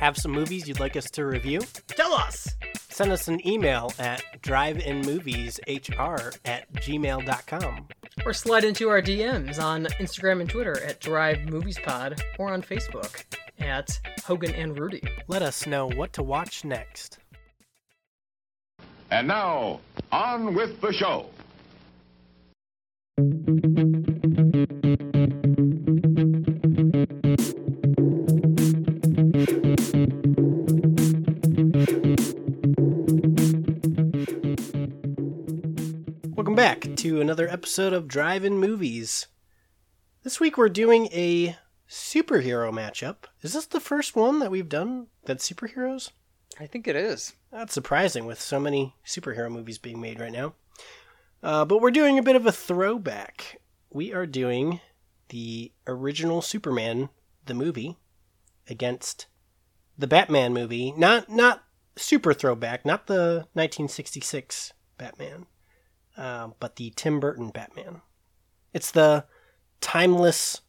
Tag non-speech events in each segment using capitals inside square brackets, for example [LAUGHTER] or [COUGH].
Have some movies you'd like us to review? Tell us! Send us an email at driveinmovieshr at gmail.com. Or slide into our DMs on Instagram and Twitter at Drive Movies Pod or on Facebook at Hogan and Rudy. Let us know what to watch next. And now, on with the show. To another episode of Drive In Movies. This week we're doing a superhero matchup. Is this the first one that we've done that's superheroes? I think it is. That's surprising with so many superhero movies being made right now. Uh, but we're doing a bit of a throwback. We are doing the original Superman, the movie, against the Batman movie. Not not super throwback, not the 1966 Batman, uh, but the Tim Burton Batman. It's the timeless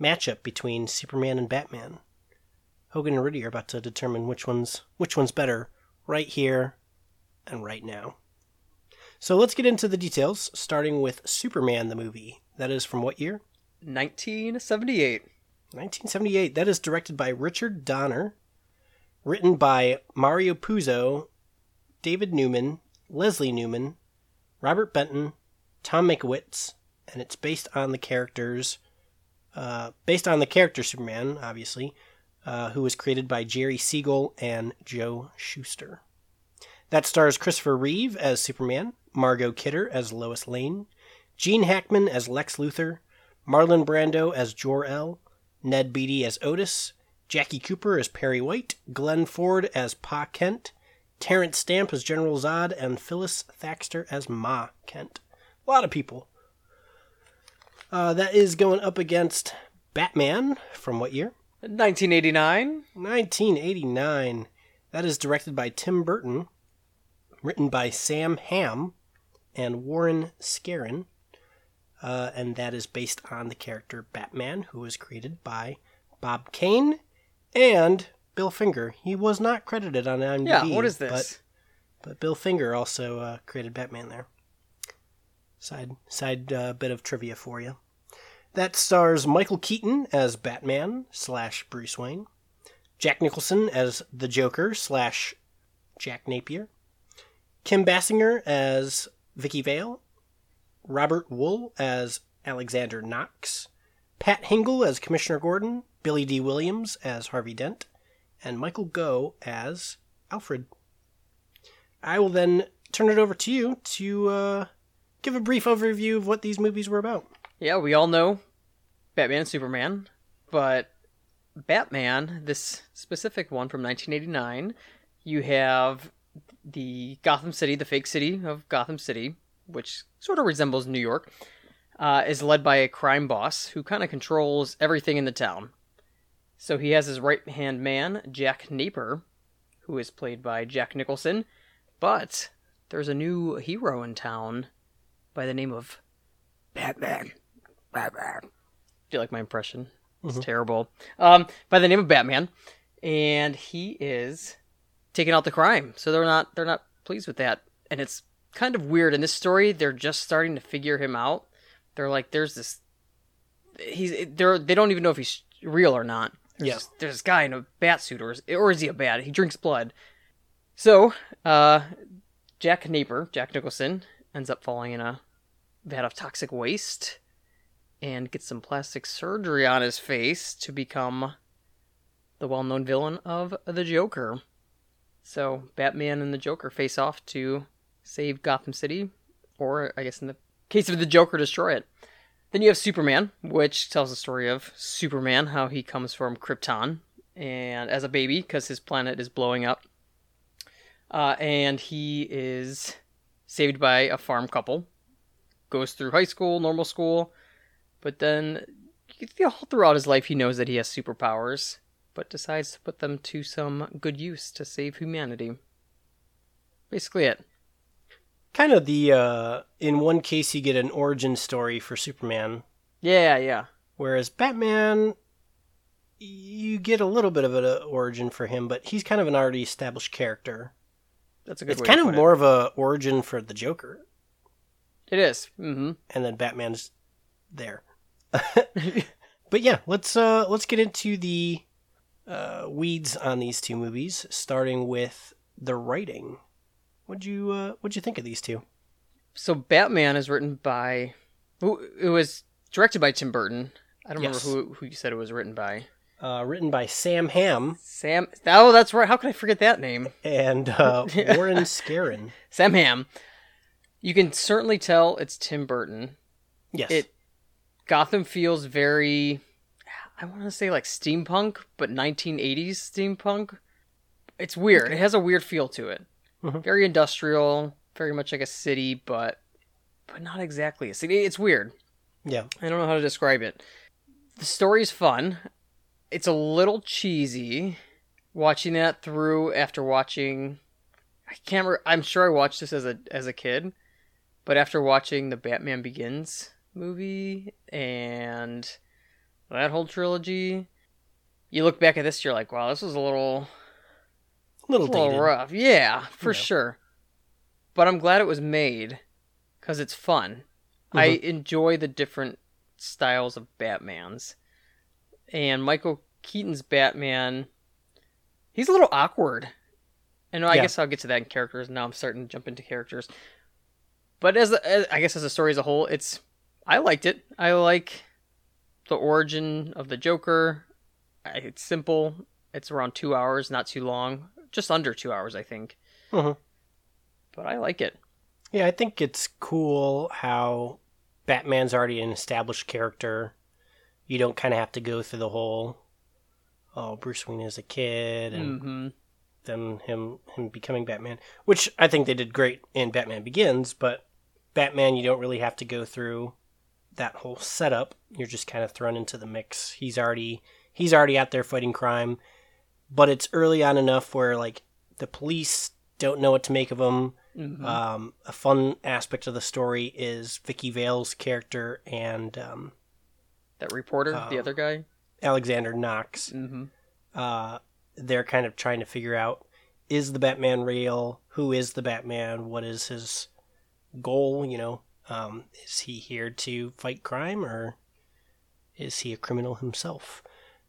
matchup between Superman and Batman. Hogan and Rudy are about to determine which one's which one's better right here and right now. So let's get into the details, starting with Superman the movie. That is from what year? 1978. 1978. That is directed by Richard Donner, written by Mario Puzo, David Newman, Leslie Newman, Robert Benton, Tom Mankiewicz, and it's based on the characters, uh, based on the character Superman, obviously, uh, who was created by Jerry Siegel and Joe Shuster. That stars Christopher Reeve as Superman, Margot Kidder as Lois Lane, Gene Hackman as Lex Luthor, Marlon Brando as Jor-El, Ned Beatty as Otis, Jackie Cooper as Perry White, Glenn Ford as Pa Kent, Terence Stamp as General Zod, and Phyllis Thaxter as Ma Kent. A lot of people. Uh, that is going up against Batman from what year? 1989. 1989. That is directed by Tim Burton, written by Sam Hamm and Warren Skaaren, uh, and that is based on the character Batman, who was created by Bob Kane and Bill Finger. He was not credited on IMDb. Yeah, what is But, this? but Bill Finger also uh, created Batman there. Side side uh, bit of trivia for you. That stars Michael Keaton as Batman slash Bruce Wayne, Jack Nicholson as the Joker slash Jack Napier, Kim Basinger as Vicki Vale, Robert Wuhl as Alexander Knox, Pat Hingle as Commissioner Gordon, Billy Dee Williams as Harvey Dent, and Michael Gough as Alfred. I will then turn it over to you to uh, give a brief overview of what these movies were about. Yeah, we all know Batman and Superman, but Batman, this specific one from 1989, you have the Gotham City, the fake city of Gotham City, which sort of resembles New York, uh, is led by a crime boss who kind of controls everything in the town. So he has his right hand man, Jack Napier, who is played by Jack Nicholson, but there's a new hero in town by the name of Batman. Batman. Do you like my impression? It's terrible. Um, by the name of Batman, and he is taking out the crime. So they're not they're not pleased with that, and it's kind of weird. In this story, they're just starting to figure him out. They're like, there's this. He's they're they don't even know if he's real or not. There's, Yeah. there's this guy in a bat suit, or is, or is he a bat? He drinks blood. So, uh, Jack Napier, Jack Nicholson, ends up falling in a vat of toxic waste and gets some plastic surgery on his face to become the well known villain of the Joker. So, Batman and the Joker face off to save Gotham City, or I guess in the case of the Joker, destroy it. Then you have Superman, which tells the story of Superman, how he comes from Krypton and as a baby because his planet is blowing up. Uh, and he is saved by a farm couple. Goes through high school, normal school, but then throughout his life he knows that he has superpowers, but decides to put them to some good use to save humanity. Basically, it. Kind of the uh, in one case you get an origin story for Superman, Yeah, yeah. whereas Batman, you get a little bit of an uh, origin for him, but he's kind of an already established character. That's a good It's kind of more of a origin for the Joker, It, it is. Mm-hmm. and then Batman's there. [LAUGHS] but yeah, let's uh let's get into the uh, weeds on these two movies, starting with the writing. What'd you uh, what'd you think of these two? So Batman is written by. who- It was directed by Tim Burton. I don't Yes. remember who who you said it was written by. Uh, written by Sam Hamm Sam. Oh, that's right. How could I forget that name? and uh, [LAUGHS] Warren Skaaren. Sam Hamm. You can certainly tell it's Tim Burton. Yes. It Gotham feels very I want to say like steampunk, but 1980s steampunk. It's weird. It has a weird feel to it. Mhm. Very industrial, very much like a city, but but not exactly a city. It's weird. yeah. I don't know how to describe it. The story's fun. It's a little cheesy. Watching that through after watching, I can't. Re- I'm sure I watched this as a as a kid, but after watching the Batman Begins movie and that whole trilogy, you look back at this, you're like, wow, this was a little A little a little rough. Yeah, for Yeah. sure. But I'm glad it was made because it's fun. I Mm-hmm. enjoy the different styles of Batmans. And Michael Keaton's Batman, he's a little awkward. And I Yeah. guess I'll get to that in characters. Now I'm starting to jump into characters. But as, as I guess as a story as a whole, it's I liked it. I like the origin of the Joker. It's simple. It's around two hours, not too long, just under two hours, I think. Mhm. But I like it. Yeah, I think it's cool how Batman's already an established character. You don't kind of have to go through the whole, oh, Bruce Wayne is a kid and hmm then him him becoming Batman, which I think they did great in Batman Begins. But Batman, you don't really have to go through that whole setup. You're just kind of thrown into the mix. He's already he's already out there fighting crime, but it's early on enough where like the police don't know what to make of him. hmm Um, a fun aspect of the story is Vicki Vale's character and um, that reporter, the um, other guy. Alexander Knox. hmm Uh, they're kind of trying to figure out is the Batman real? Who is the Batman? What is his goal? You know, um, is he here to fight crime or is he a criminal himself?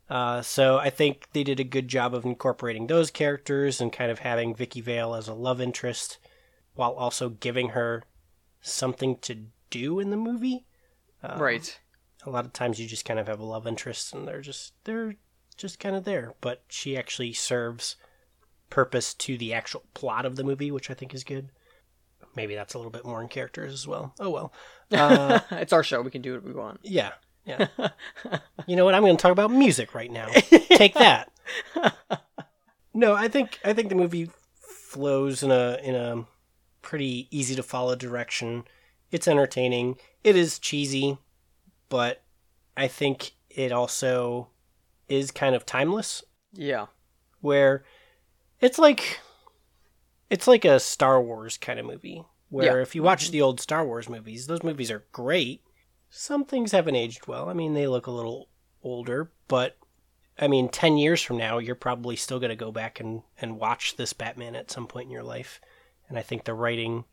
Uh, so I think they did a good job of incorporating those characters and kind of having Vicki Vale as a love interest while also giving her something to do in the movie. Um, right. a lot of times you just kind of have a love interest and they're just they're just kind of there but she actually serves purpose to the actual plot of the movie which i think is good maybe that's a little bit more in characters as well oh well [LAUGHS] uh, it's our show. We can do what we want. yeah yeah. [LAUGHS] You know what? I'm going to talk about music right now. Take that. [LAUGHS] No i think i think the movie flows in a in a pretty easy to follow direction. It's entertaining. It is cheesy but i think it also is kind of timeless. Yeah. where it's like it's like a Star Wars kind of movie where Yeah. if you watch mm-hmm. the old Star Wars movies, those movies are great. Some things haven't aged well. I mean, they look a little older, but I mean, 10 years from now, you're probably still going to go back and, and watch this Batman at some point in your life. And I think the writing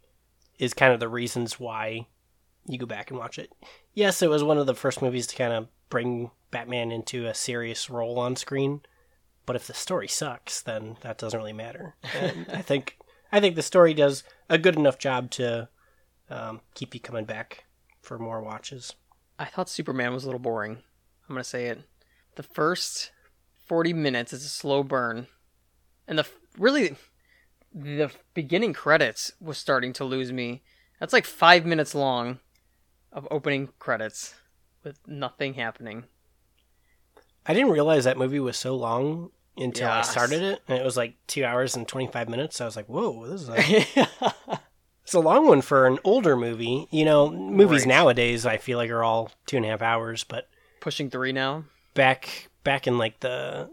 is kind of the reasons why you go back and watch it. Yes, it was one of the first movies to kind of bring Batman into a serious role on screen. But if the story sucks, then that doesn't really matter. And [LAUGHS] I think I think the story does a good enough job to um, keep you coming back for more watches. I thought Superman was a little boring. I'm gonna say it. The first 40 minutes is a slow burn, and the really the beginning credits was starting to lose me. That's like five minutes long of opening credits with nothing happening. I didn't realize that movie was so long until I started it, and it was like two hours and twenty five minutes. I was like, "Whoa, this is [LAUGHS] a, it's a long one for an older movie." You know, movies Right. nowadays I feel like are all two and a half hours, but Pushing three now. back back in like the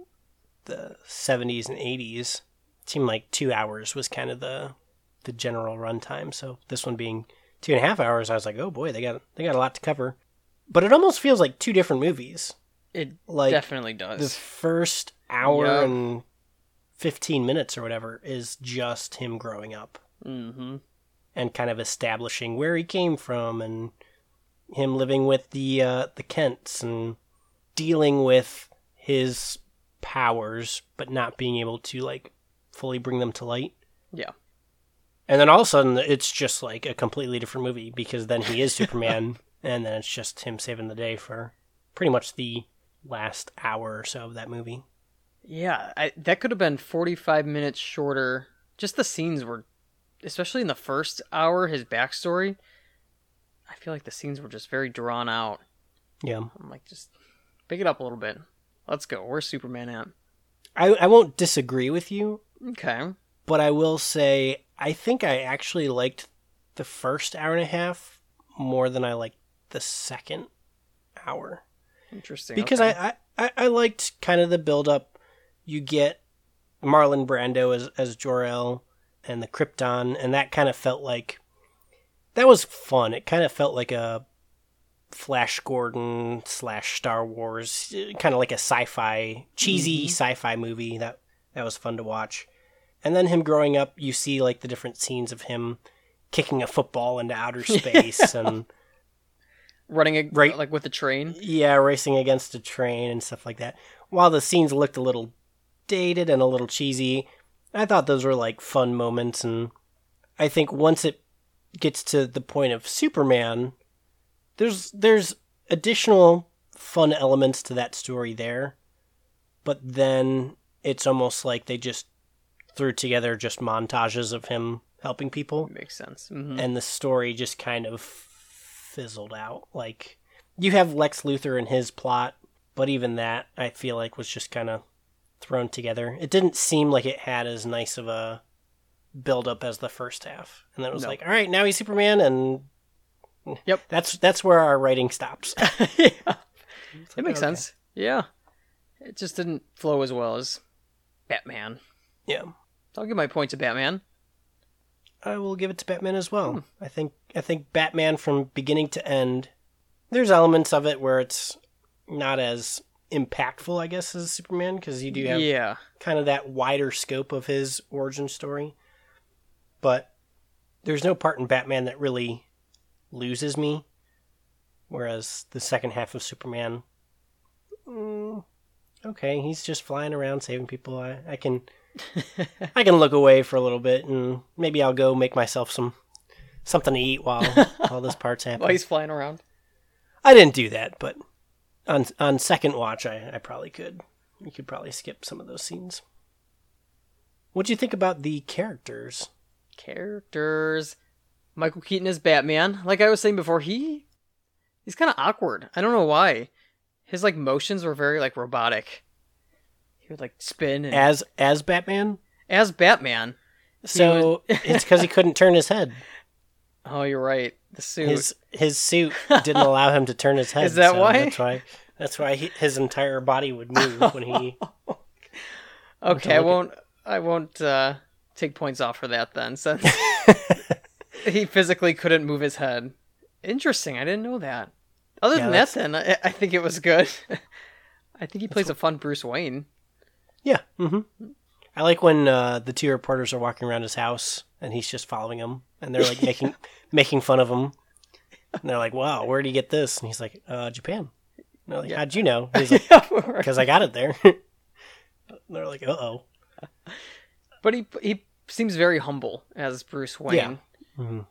the seventies and eighties, it seemed like two hours was kind of the the general runtime. So this one being two and a half hours, I was like, "Oh boy, they got they got a lot to cover." But it almost feels like two different movies. It Like, definitely does. the first hour Yeah. and 15 minutes or whatever is just him growing up mm-hmm. And kind of establishing where he came from and him living with the uh, the Kents and dealing with his powers but not being able to like fully bring them to light. Yeah. And then all of a sudden it's just like a completely different movie because then he is [LAUGHS] Superman and then it's just him saving the day for pretty much the last hour or so of that movie. Yeah, I, that could have been 45 minutes shorter. Just the scenes were, especially in the first hour, his backstory. I feel like the scenes were just very drawn out. Yeah. I'm like, just pick it up a little bit. Let's go. Where's Superman at? I, I won't disagree with you, Okay. but I will say I think I actually liked the first hour and a half more than I liked the second hour Interesting. because okay. I, I I liked kind of the build up. You get Marlon Brando as as Jor-El and the Krypton, and that kind of felt like that was fun. It kind of felt like a Flash Gordon slash Star Wars, kind of like a sci-fi, cheesy Mhm. sci-fi movie that that was fun to watch. And then him growing up, you see like the different scenes of him kicking a football into outer [LAUGHS] space and running a, Right. like with the train. yeah, racing against a train and stuff like that. While the scenes looked a little dated and a little cheesy, I thought those were like fun moments and I think once it gets to the point of Superman, there's there's additional fun elements to that story there. But then it's almost like they just threw together just montages of him helping people Makes sense. hmm and the story just kind of fizzled out. Like you have Lex Luthor and his plot, but even that I feel like was just kind of thrown together. It didn't seem like it had as nice of a build up as the first half. And then it was No. like, all right, now he's Superman and Yep. That's that's where our writing stops. [LAUGHS] yeah. It makes okay. sense. Yeah. It just didn't flow as well as Batman. yeah. So I'll give my point to Batman. I will give it to Batman as well. Hmm. I think I think Batman from beginning to end. There's elements of it where it's not as impactful, I guess, as Superman because you do have yeah. kind of that wider scope of his origin story. But there's no part in Batman that really loses me. Whereas the second half of Superman, mm, okay, he's just flying around saving people. I, I can, [LAUGHS] I can look away for a little bit, and maybe I'll go make myself some something to eat while [LAUGHS] all this part's happening. While he's flying around. I didn't do that, but on on second watch, I, I probably could. You could probably skip some of those scenes. What do you think about the characters? Characters. Michael Keaton is Batman. Like I was saying before, he he's kind of awkward. I don't know why. His like motions were very like robotic. He would like spin and As as Batman? as Batman. So it's because he couldn't turn his head. [LAUGHS] Oh, you're right. The suit. His his suit [LAUGHS] didn't allow him to turn his head. Is that so why? That's why. That's why he, his entire body would move [LAUGHS] when he. okay, I won't. I won't uh, take points off for that then, since [LAUGHS] he physically couldn't move his head. Interesting. I didn't know that. Other Yeah, than that, then I, I think it was good. I think he plays a fun Bruce Wayne. Yeah. hmm I like when uh, the two reporters are walking around his house and he's just following them, and they're like making [LAUGHS] making fun of him. And they're like, "Wow, where would he get this?" And he's like, uh, "Japan." And they're like, "How'd you know?" [LAUGHS] He's like, "Because I got it there." [LAUGHS] They're like, "Uh oh." but he he seems very humble as Bruce Wayne, Yeah. Mhm.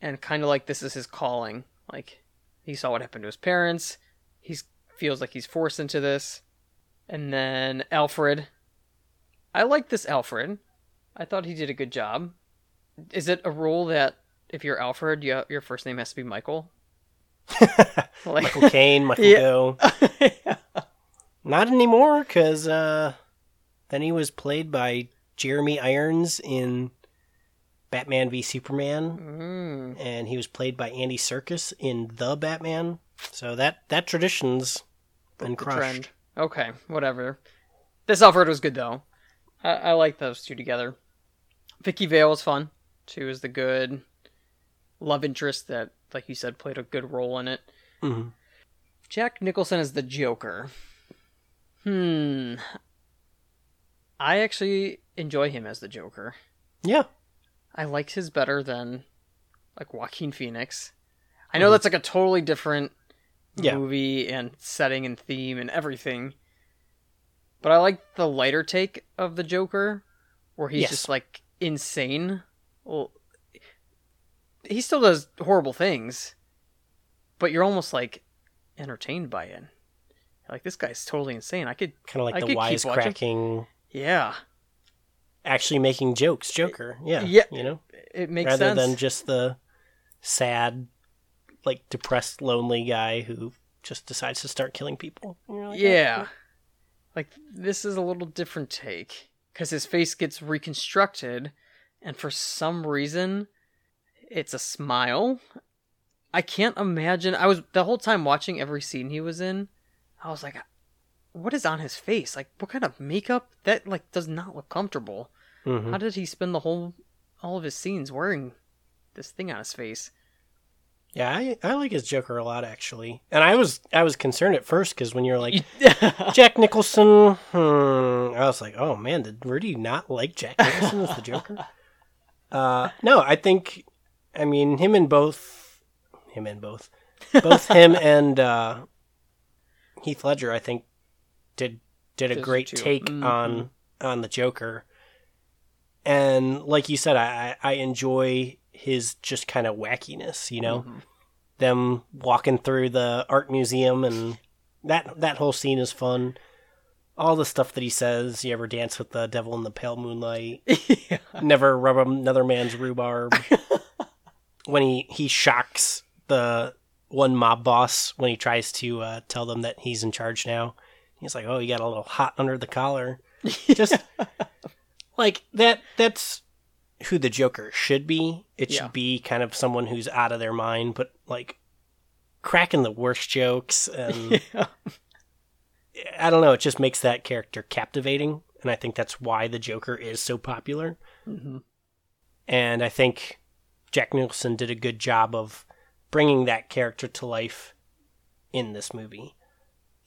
and kind of like this is his calling. Like he saw what happened to his parents. He feels like he's forced into this. And then Alfred. I like this Alfred. I thought he did a good job. Is it a rule that if you're Alfred, you, your first name has to be Michael? [LAUGHS] Like, Michael Caine, Michael Yeah. Gough. [LAUGHS] Not anymore, because uh, then he was played by Jeremy Irons in Batman v Superman, Mm, and he was played by Andy Serkis in The Batman. So that that tradition's been crushed. trend. Okay, whatever. This Alfred was good though. I, I like those two together. Vicki Vale was fun. She was the good love interest that, like you said, played a good role in it. Mhm. Jack Nicholson is the Joker. Hmm. I actually enjoy him as the Joker. Yeah. I liked his better than like Joaquin Phoenix. I know that's like a totally different Mm-hmm. Yeah. movie and setting and theme and everything. But I like the lighter take of the Joker where he's Yes. just like insane. Well, he still does horrible things, but you're almost like entertained by it. Like this guy's totally insane. I could Kind of like I the could keep watching. wisecracking, yeah. actually making jokes Joker. Yeah. Yeah. You know? It makes Rather sense. than just the sad, like depressed, lonely guy who just decides to start killing people. Like, "Oh, Yeah. Like this is a little different take cuz his face gets reconstructed and for some reason it's a smile. I can't imagine I was the whole time watching every scene he was in. I was like what is on his face? Like what kind of makeup that like does not look comfortable. Mhm. How did he spend the whole all of his scenes wearing this thing on his face? Yeah, I, I like his Joker a lot actually, and I was I was concerned at first because when you're like [LAUGHS] Jack Nicholson, hmm, I was like, oh man, did Rudy not like Jack Nicholson as the Joker? [LAUGHS] Uh, no, I think, I mean, him and both, him and both, both him [LAUGHS] and uh, Heath Ledger, I think, did did a Those great two. take Mhm. on on the Joker, and like you said, I I enjoy his just kind of wackiness, you know Mhm. them walking through the art museum and that that whole scene is fun. All the stuff that he says, you ever dance with the devil in the pale moonlight, [LAUGHS] yeah. never rub another man's rhubarb. [LAUGHS] when he he shocks the one mob boss when he tries to uh, tell them that he's in charge now. He's like, "Oh, you got a little hot under the collar." [LAUGHS] Just like that that's who the Joker should be. It Yeah. should be kind of someone who's out of their mind, but like cracking the worst jokes and yeah. I don't know, it just makes that character captivating, and I think that's why the Joker is so popular. Mhm. And I think Jack Nicholson did a good job of bringing that character to life in this movie,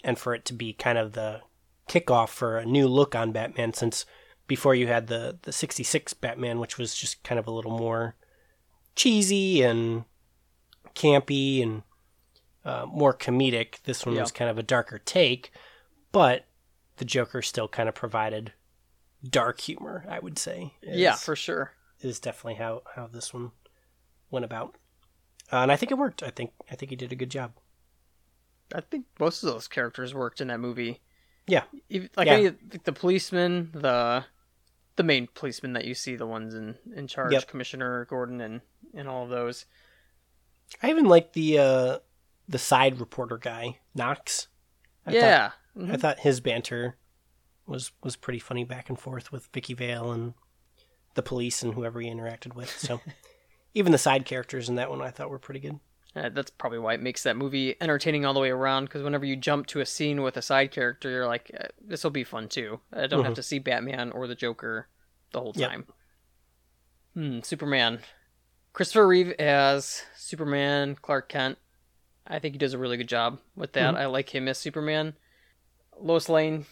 and for it to be kind of the kickoff for a new look on Batman. Since before you had the the '66 Batman, which was just kind of a little more cheesy and campy and uh, more comedic. This one Yeah. was kind of a darker take, but the Joker still kind of provided dark humor. I would say. Yeah, for sure. is definitely how how this one went about, uh, and I think it worked. I think I think he did a good job. I think most of those characters worked in that movie. Yeah. Like Yeah. any the policeman, the the main policeman that you see, the ones in in charge, Yep. Commissioner Gordon, and and all of those. I even like the uh, the side reporter guy Knox. I yeah, thought, Mhm. I thought his banter was was pretty funny back and forth with Vicki Vale and the police and whoever he interacted with. So [LAUGHS] even the side characters in that one I thought were pretty good. Uh, that's probably why it makes that movie entertaining all the way around. Because whenever you jump to a scene with a side character, you're like, uh, this will be fun too. I don't have to see Batman or the Joker the whole Mm-hmm. Yep. time. Hmm, Superman. Christopher Reeve as Superman, Clark Kent. I think he does a really good job with that. Mm-hmm. I like him as Superman. Lois Lane,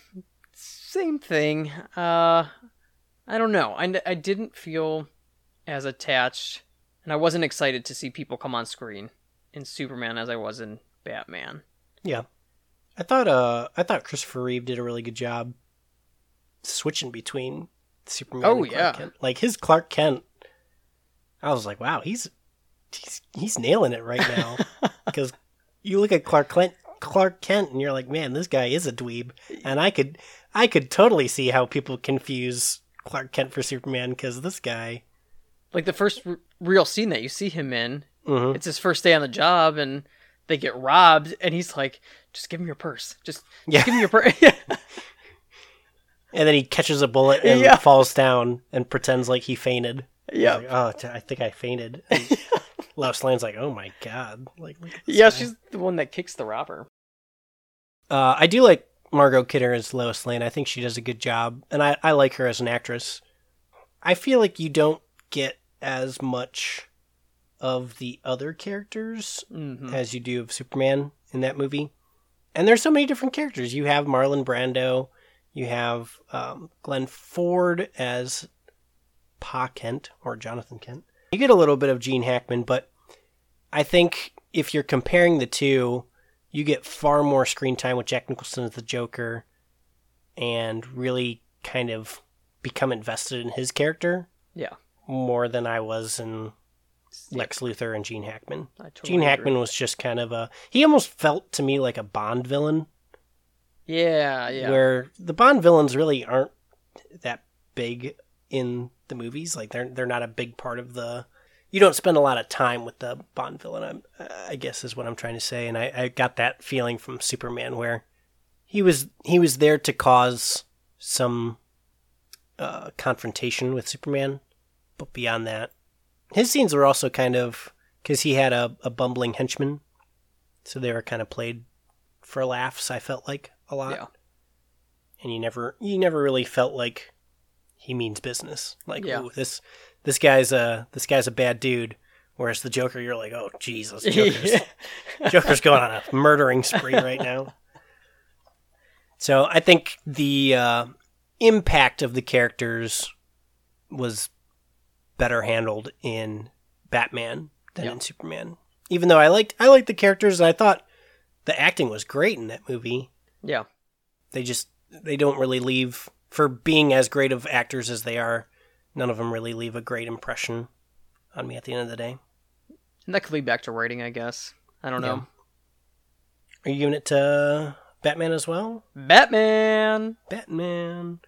same thing. Uh, I don't know. I, I didn't feel as attached, and I wasn't excited to see people come on screen in Superman as I was in Batman. Yeah, I thought uh I thought Christopher Reeve did a really good job switching between Superman. Oh, and Clark yeah. Kent. like his Clark Kent. I was like, wow, he's he's he's nailing it right now [LAUGHS] because you look at Clark Kent. Clark Kent, and you're like, man, this guy is a dweeb, and I could, I could totally see how people confuse Clark Kent for Superman because this guy, Like the first r- real scene that you see him in, Mhm. it's his first day on the job, and they get robbed, and he's like, "Just give him your purse. Just, Yeah. just give me your purse." [LAUGHS] [LAUGHS] and then he catches a bullet and Yeah. falls down and pretends like he fainted. yeah, Like, oh, t- I think I fainted. [LAUGHS] Lois Lane's like, oh my god. Like, look at this yeah. guy." She's the one that kicks the robber. Uh, I do like Margot Kidder as Lois Lane. I think she does a good job, and I, I like her as an actress. I feel like you don't get as much of the other characters hmm as you do of Superman in that movie. and there's so many different characters. You have Marlon Brando, you have um, Glenn Ford as Pa Kent or Jonathan Kent. You get a little bit of Gene Hackman, but I think if you're comparing the two, you get far more screen time with Jack Nicholson as the Joker, and really kind of become invested in his character Yeah. more than I was in Lex Luthor and Gene Hackman. Totally Gene agree. Hackman was just kind of a he almost felt to me like a Bond villain Yeah, yeah. where the Bond villains really aren't that big in the movies like they're they're not a big part of the you don't spend a lot of time with the Bond villain I'm, I guess is what I'm trying to say. And I, I got that feeling from Superman where he was he was there to cause some uh, confrontation with Superman. But beyond that his scenes were also kind of because he had a, a bumbling henchman. So they were kind of played for laughs i felt like a lot. Yeah. and you never you never really felt like he means business. Like Yeah. ooh, this this guy's a this guy's a bad dude whereas the joker you're like oh jesus [LAUGHS] joker's, joker's going on a murdering spree right now so i think the uh, impact of the characters was better handled in Batman than Yeah. in Superman. Even though I liked I liked the characters I thought the acting was great in that movie. yeah. They just they don't really leave for being as great of actors as they are. None of them really leave a great impression on me at the end of the day. And that could lead back to writing, I guess. I don't know. Are you giving it to uh, Batman as well? Batman. Batman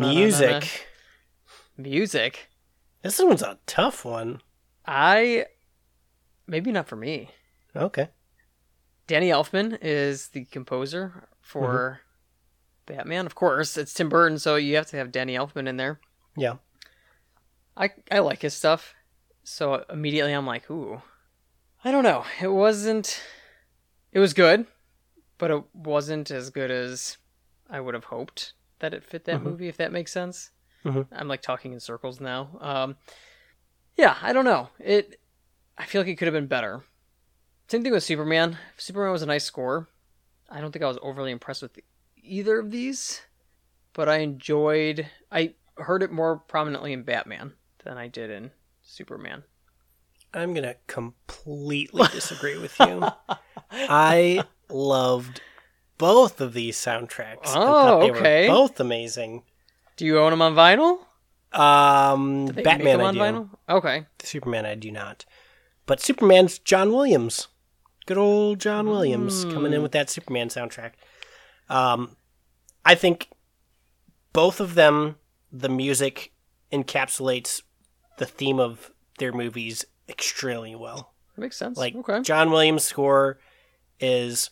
music. Music. This one's a tough one. I maybe not for me. Okay. Danny Elfman is the composer for mm-hmm. Batman. Of course, it's Tim Burton, so you have to have Danny Elfman in there. Yeah. I I like his stuff, so immediately I'm like, ooh, I don't know. It wasn't. It was good, but it wasn't as good as I would have hoped that it fit that Mhm. movie. If that makes sense. Mhm. I'm like talking in circles now. Um, yeah, I don't know. It. I feel like it could have been better. Same thing with Superman. Superman was a nice score. I don't think I was overly impressed with either of these, but I enjoyed. I heard it more prominently in Batman than I did in Superman. I'm gonna completely disagree with you. [LAUGHS] I loved both of these soundtracks. Oh, okay. both amazing. Do you own them on vinyl? Um, Batman, I on do. vinyl? Okay. Superman, I do not. But Superman's John Williams. Good old John Williams coming in Mm. with that Superman soundtrack. Um, I think both of them, the music encapsulates the theme of their movies extremely well. Makes sense. Like okay. John Williams' score is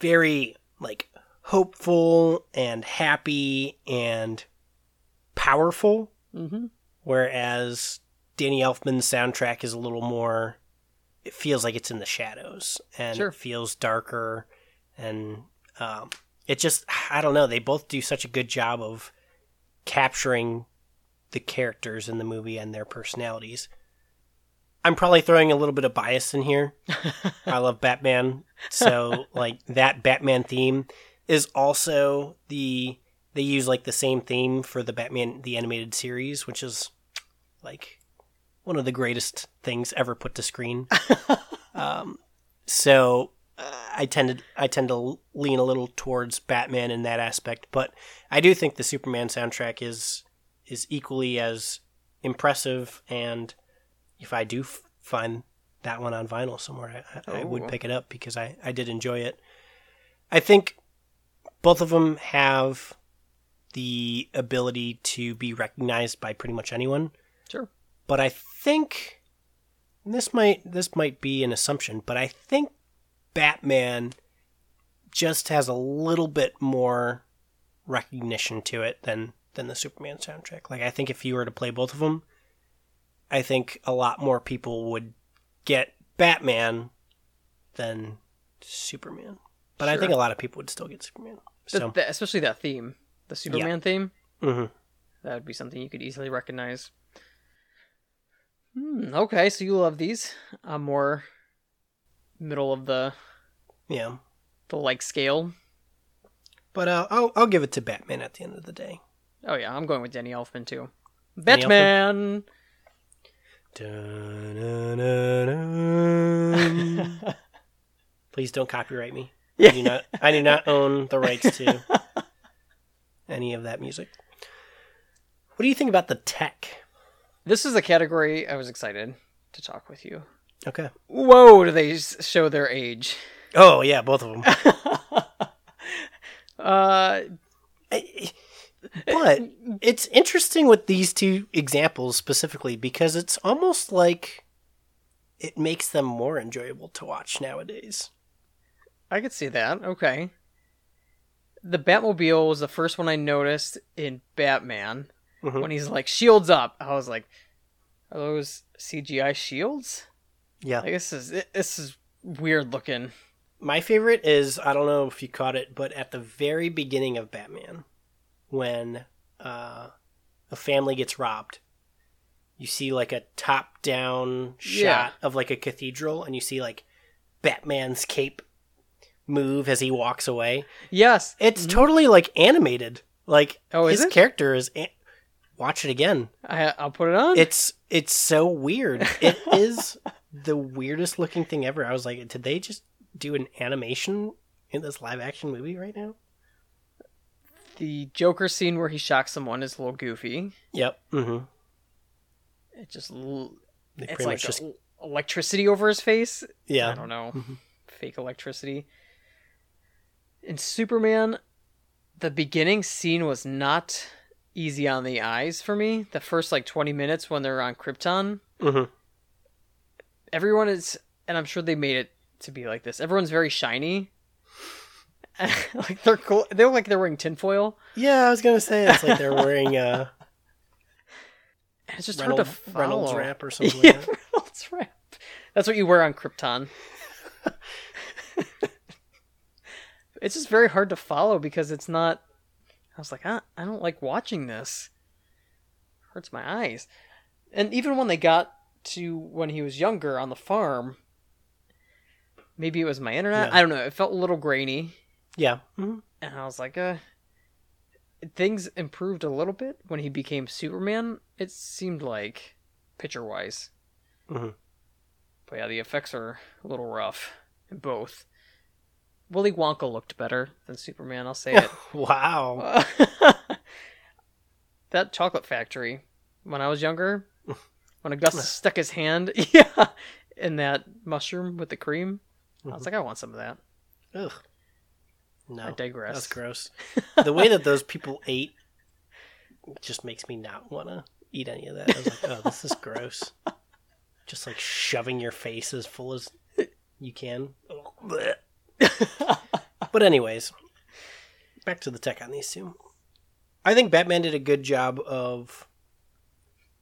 very like hopeful and happy and powerful, Mm-hmm. whereas Danny Elfman's soundtrack is a little more. It feels like it's in the shadows and Sure. it feels darker, and um, it just I don't know. They both do such a good job of capturing the characters in the movie and their personalities. I'm probably throwing a little bit of bias in here. [LAUGHS] I love Batman, so like that Batman theme is also the they use like the same theme for the Batman the animated series, which is like one of the greatest things ever put to screen. [LAUGHS] um, so uh, I tend to I tend to lean a little towards Batman in that aspect, but I do think the Superman soundtrack is is equally as impressive. And if I do f- find that one on vinyl somewhere, I, I, I would Oh. pick it up because I I did enjoy it. I think both of them have the ability to be recognized by pretty much anyone Sure. but I think this might this might be an assumption, but I think Batman just has a little bit more recognition to it than than the Superman soundtrack. Like I think if you were to play both of them, I think a lot more people would get Batman than Superman. But I think a lot of people would still get Superman. So, the- especially that theme, the Superman theme. mhm. That would be something you could easily recognize. Hmm, okay, so you love these. I'm more middle of the yeah. the like scale. But uh, I'll I'll give it to Batman at the end of the day. Oh yeah, I'm going with Danny Elfman too. Batman. Dun-dun-dun-dun. [LAUGHS] Please don't copyright me. Yeah. [LAUGHS] I do not. I do not own the rights to [LAUGHS] any of that music. What do you think about the tech? This is a category I was excited to talk with you. Okay. Whoa, do they show their age? Oh yeah, both of them. [LAUGHS] Uh, but it's interesting with these two examples specifically because it's almost like it makes them more enjoyable to watch nowadays. I could see that. Okay. The Batmobile was the first one I noticed in Batman Mhm. when he's like shields up. I was like, are those CGI shields? Yeah. Like this is this is weird looking. My favorite is I don't know if you caught it, but at the very beginning of Batman, when uh, a family gets robbed, you see like a top down shot Yeah. of like a cathedral, and you see like Batman's cape move as he walks away. Yes, It's totally like animated. Like Oh, his it? character is. A- Watch it again. I, I'll put it on. It's it's so weird. It [LAUGHS] is the weirdest looking thing ever. I was like, did they just do an animation in this live action movie right now? the Joker scene where he shocks someone is a little goofy. Yep. Mm-hmm. It just They it's like just electricity over his face. Yeah. I don't know. Mhm. Fake electricity. In Superman, the beginning scene was not easy on the eyes for me. The first like 20 minutes when they're on Krypton, Mm-hmm. Everyone is, and I'm sure they made it to be like this. Everyone's very shiny. [LAUGHS] like they're cool. They look like they're wearing tinfoil. Yeah, I was gonna say it's like they're wearing [LAUGHS] a It's just Reynolds, hard to follow. Reynolds wrap or [LAUGHS] something yeah, like that. Reynolds wrap. That's what you wear on Krypton. it's just very hard to follow because it's not. I was like, ah, I don't like watching this. hurts my eyes. And even when they got to when he was younger on the farm, maybe it was my internet. Yeah. I don't know. It felt a little grainy, Yeah. Mhm. and I was like, uh. Things improved a little bit when he became Superman. It seemed like, picture wise. Mhm. But yeah, the effects are a little rough in both. Willy Wonka looked better than Superman, I'll say it. [LAUGHS] Wow. [LAUGHS] that chocolate factory, when I was younger, when Augustus stuck his hand, [LAUGHS] yeah, in that mushroom with the cream, I was mm-hmm. like, I want some of that. Ugh. No. I digress. That's gross. [LAUGHS] the way that those people ate just makes me not want to eat any of that. I was like, oh, this is gross. [LAUGHS] Just like shoving your face as full as you can. But anyways, back to the tech on these two. I think Batman did a good job of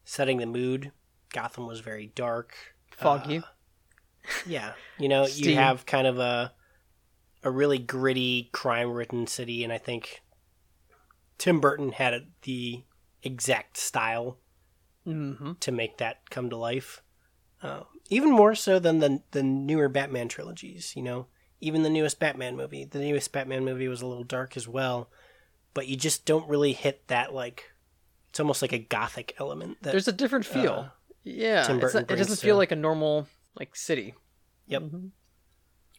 setting the mood. Gotham was very dark, Foggy. Uh, yeah, you know, you have kind of a a really gritty, crime-ridden city, and I think Tim Burton had the exact style hmm to make that come to life. Uh, even more so than the the newer Batman trilogies. You know, even the newest Batman movie. The newest Batman movie was a little dark as well, but you just don't really hit that like. It's almost like a gothic element. That, There's a different feel. uh, yeah, Tim Burton not- it doesn't to- feel like a normal like city. Yep. Mhm.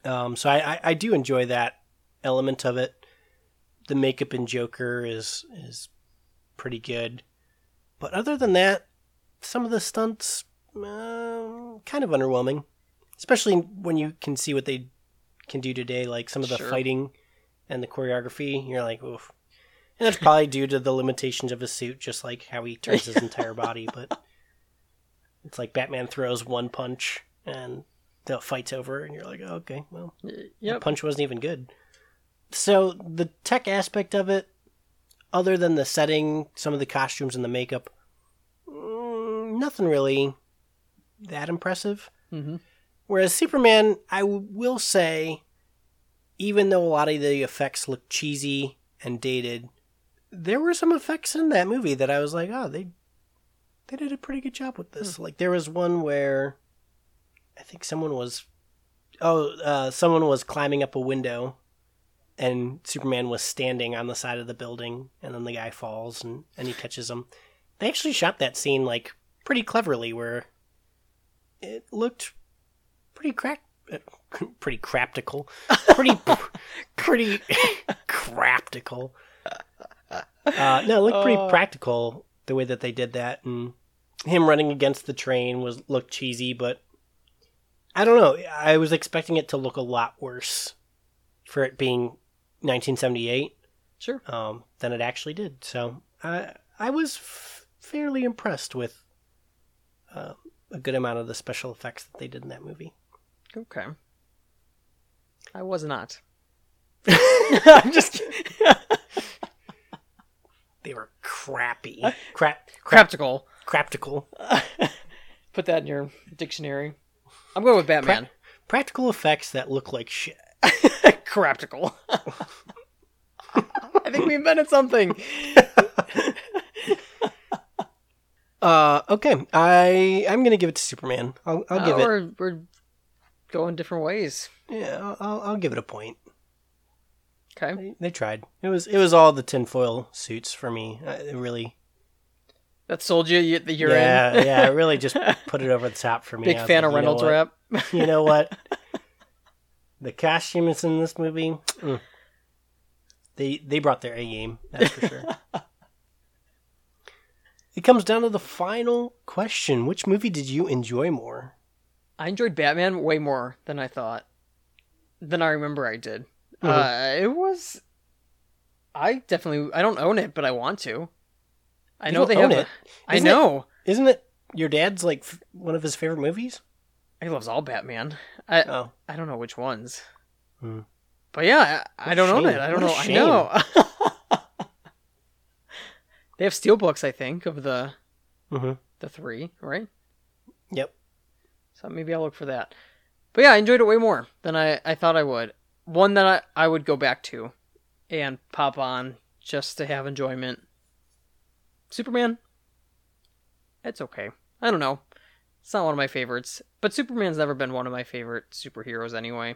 Um, so I, I, I do enjoy that element of it. The makeup in Joker is is pretty good, but other than that, some of the stunts um, kind of underwhelming. Especially when you can see what they can do today, like some of the Sure. fighting and the choreography. You're like, oof. And that's probably due to the limitations of his suit, just like how he turns his [LAUGHS] entire body. But it's like Batman throws one punch and the fight's over, and you're like, oh, okay, well, Y- the punch wasn't even good. So the tech aspect of it, other than the setting, some of the costumes and the makeup, mm, nothing really that impressive. hmm Whereas Superman, I w- will say, even though a lot of the effects look cheesy and dated, there were some effects in that movie that I was like, oh, they they did a pretty good job with this. Like there was one where I think someone was oh, uh, someone was climbing up a window and Superman was standing on the side of the building, and then the guy falls and, and he catches him. They actually shot that scene like pretty cleverly, where it looked pretty crack, uh, [LAUGHS] pretty craptical, pretty [LAUGHS] pretty [LAUGHS] craptical. Uh, no, it looked pretty Oh. practical the way that they did that, and him running against the train was looked cheesy, but I don't know. I was expecting it to look a lot worse for it being 1978 Sure. um, than it actually did. So I I was f- fairly impressed with uh, a good amount of the special effects that they did in that movie. Okay. I was not. [LAUGHS] I'm just. They were crappy, crap, crap, Craptical. craptical, [LAUGHS] Put that in your dictionary. I'm going with Batman. practical effects that look like shit. [LAUGHS] Craptical. [LAUGHS] I think we invented something. Uh, okay, I I'm gonna give it to Superman. I'll I'll give Uh, it. we're, we're going different ways. Yeah, I'll, I'll I'll give it a point. Okay. They, they tried. It was it was all the tinfoil suits for me. Uh, it really. That sold you you- that you're yeah, in. yeah, it really just [LAUGHS] put it over the top for me. Big fan like, of you know Reynolds what? wrap. You know what? [LAUGHS] the costumes in this movie, mm. they they brought their A game. That's for sure. [LAUGHS] it comes down to the final question: Which movie did you enjoy more? I enjoyed Batman way more than I thought. Than I remember I did. Uh, it was. I definitely. I don't own it, but I want to. I You know they own have. it? A, I know. Isn't it your dad's like f- one of his favorite movies? He loves all Batman. I Oh, I don't know which ones. Hmm. But yeah, I, I don't own it. I don't What know. I know. [LAUGHS] they have steel books, I think, of the hmm the three, right? yep. So maybe I'll look for that. But yeah, I enjoyed it way more than I, I thought I would. One that I, I would go back to and pop on just to have enjoyment. Superman. It's okay. I don't know. It's not one of my favorites. But Superman's never been one of my favorite superheroes anyway.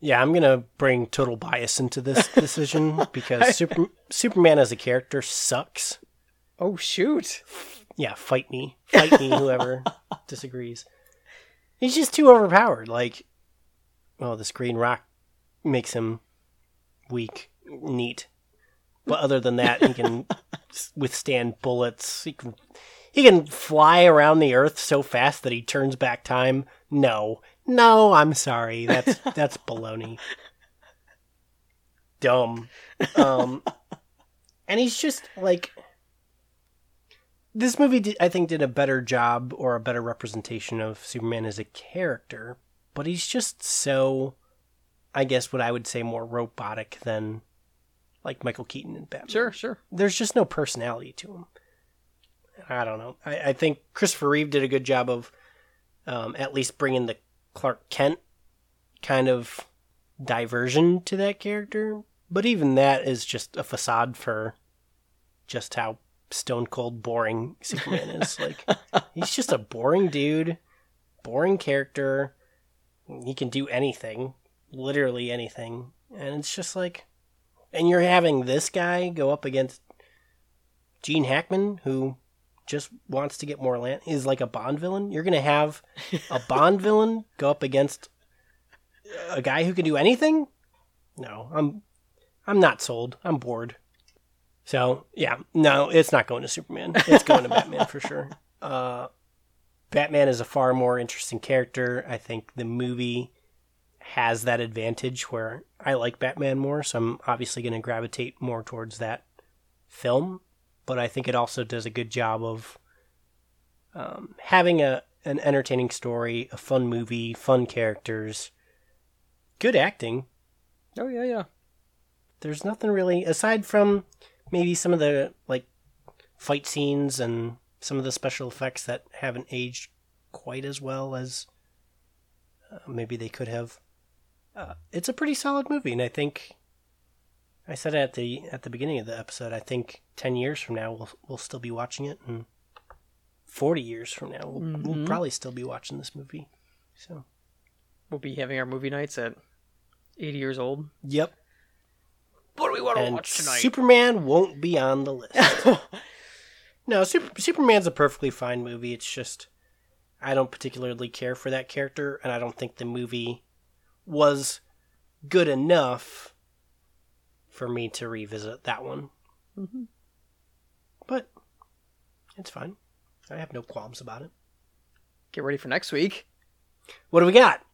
Yeah, I'm gonna bring total bias into this [LAUGHS] decision because Super, Superman as a character sucks. Oh shoot. Yeah, fight me, fight me, whoever [LAUGHS] disagrees. He's just too overpowered. Like, well, this green rock makes him weak, neat. But other than that, he can [LAUGHS] withstand bullets. He can he can fly around the earth so fast that he turns back time. No, no, I'm sorry. That's [LAUGHS] that's baloney. Dumb. Um, and he's just like this movie. Did, I think did a better job or a better representation of Superman as a character, but he's just so. I guess what I would say more robotic than like Michael Keaton and Batman Sure, sure. there's just no personality to him. I don't know. I, I think Christopher Reeve did a good job of um, at least bringing the Clark Kent kind of diversion to that character. But even that is just a facade for just how stone cold boring Superman is. Like, [LAUGHS] he's just a boring dude, boring character. He can do anything, literally anything. And it's just like, and you're having this guy go up against Gene Hackman, who just wants to get more land, is like a Bond villain. You're gonna have a [LAUGHS] Bond villain go up against a guy who can do anything. No, I'm I'm not sold. I'm bored. So yeah, no, it's not going to Superman. It's going to Batman for sure. [LAUGHS] Uh, Batman is a far more interesting character. I think the movie has that advantage where I like Batman more, so I'm obviously going to gravitate more towards that film. But I think it also does a good job of um, having a an entertaining story, a fun movie, fun characters, good acting. Oh yeah, yeah. There's nothing really aside from maybe some of the like fight scenes and some of the special effects that haven't aged quite as well as uh, maybe they could have. Uh, it's a pretty solid movie, and I think I said it at the at the beginning of the episode. I think ten years from now we'll we'll still be watching it, and forty years from now we'll, we'll Mhm. probably still be watching this movie. So We'll be having our movie nights at 80 years old. Yep. What do we want to watch tonight? Superman won't be on the list. [LAUGHS] no, Super, Superman's a perfectly fine movie. It's just I don't particularly care for that character, and I don't think the movie was good enough for me to revisit that one. Mhm. But it's fine. I have no qualms about it. Get ready for next week. What do we got?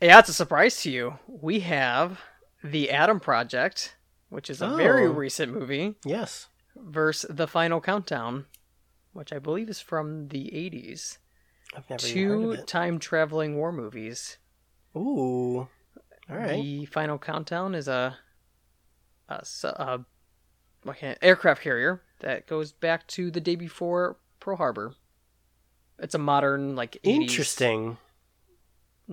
Yeah, it's a surprise to you. We have The Adam Project, which is a very Oh. recent movie, Yes. versus The Final Countdown, which I believe is from the 80s. I've never Two time traveling war movies. Ooh. All right. The Final Countdown is a, a, a- what can- aircraft carrier that goes back to the day before Pearl Harbor. It's a modern, like, 80s Interesting.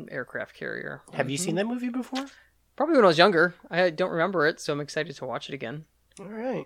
aircraft carrier. Have you Mhm. seen that movie before? Probably when I was younger. I don't remember it, so I'm excited to watch it again. All right.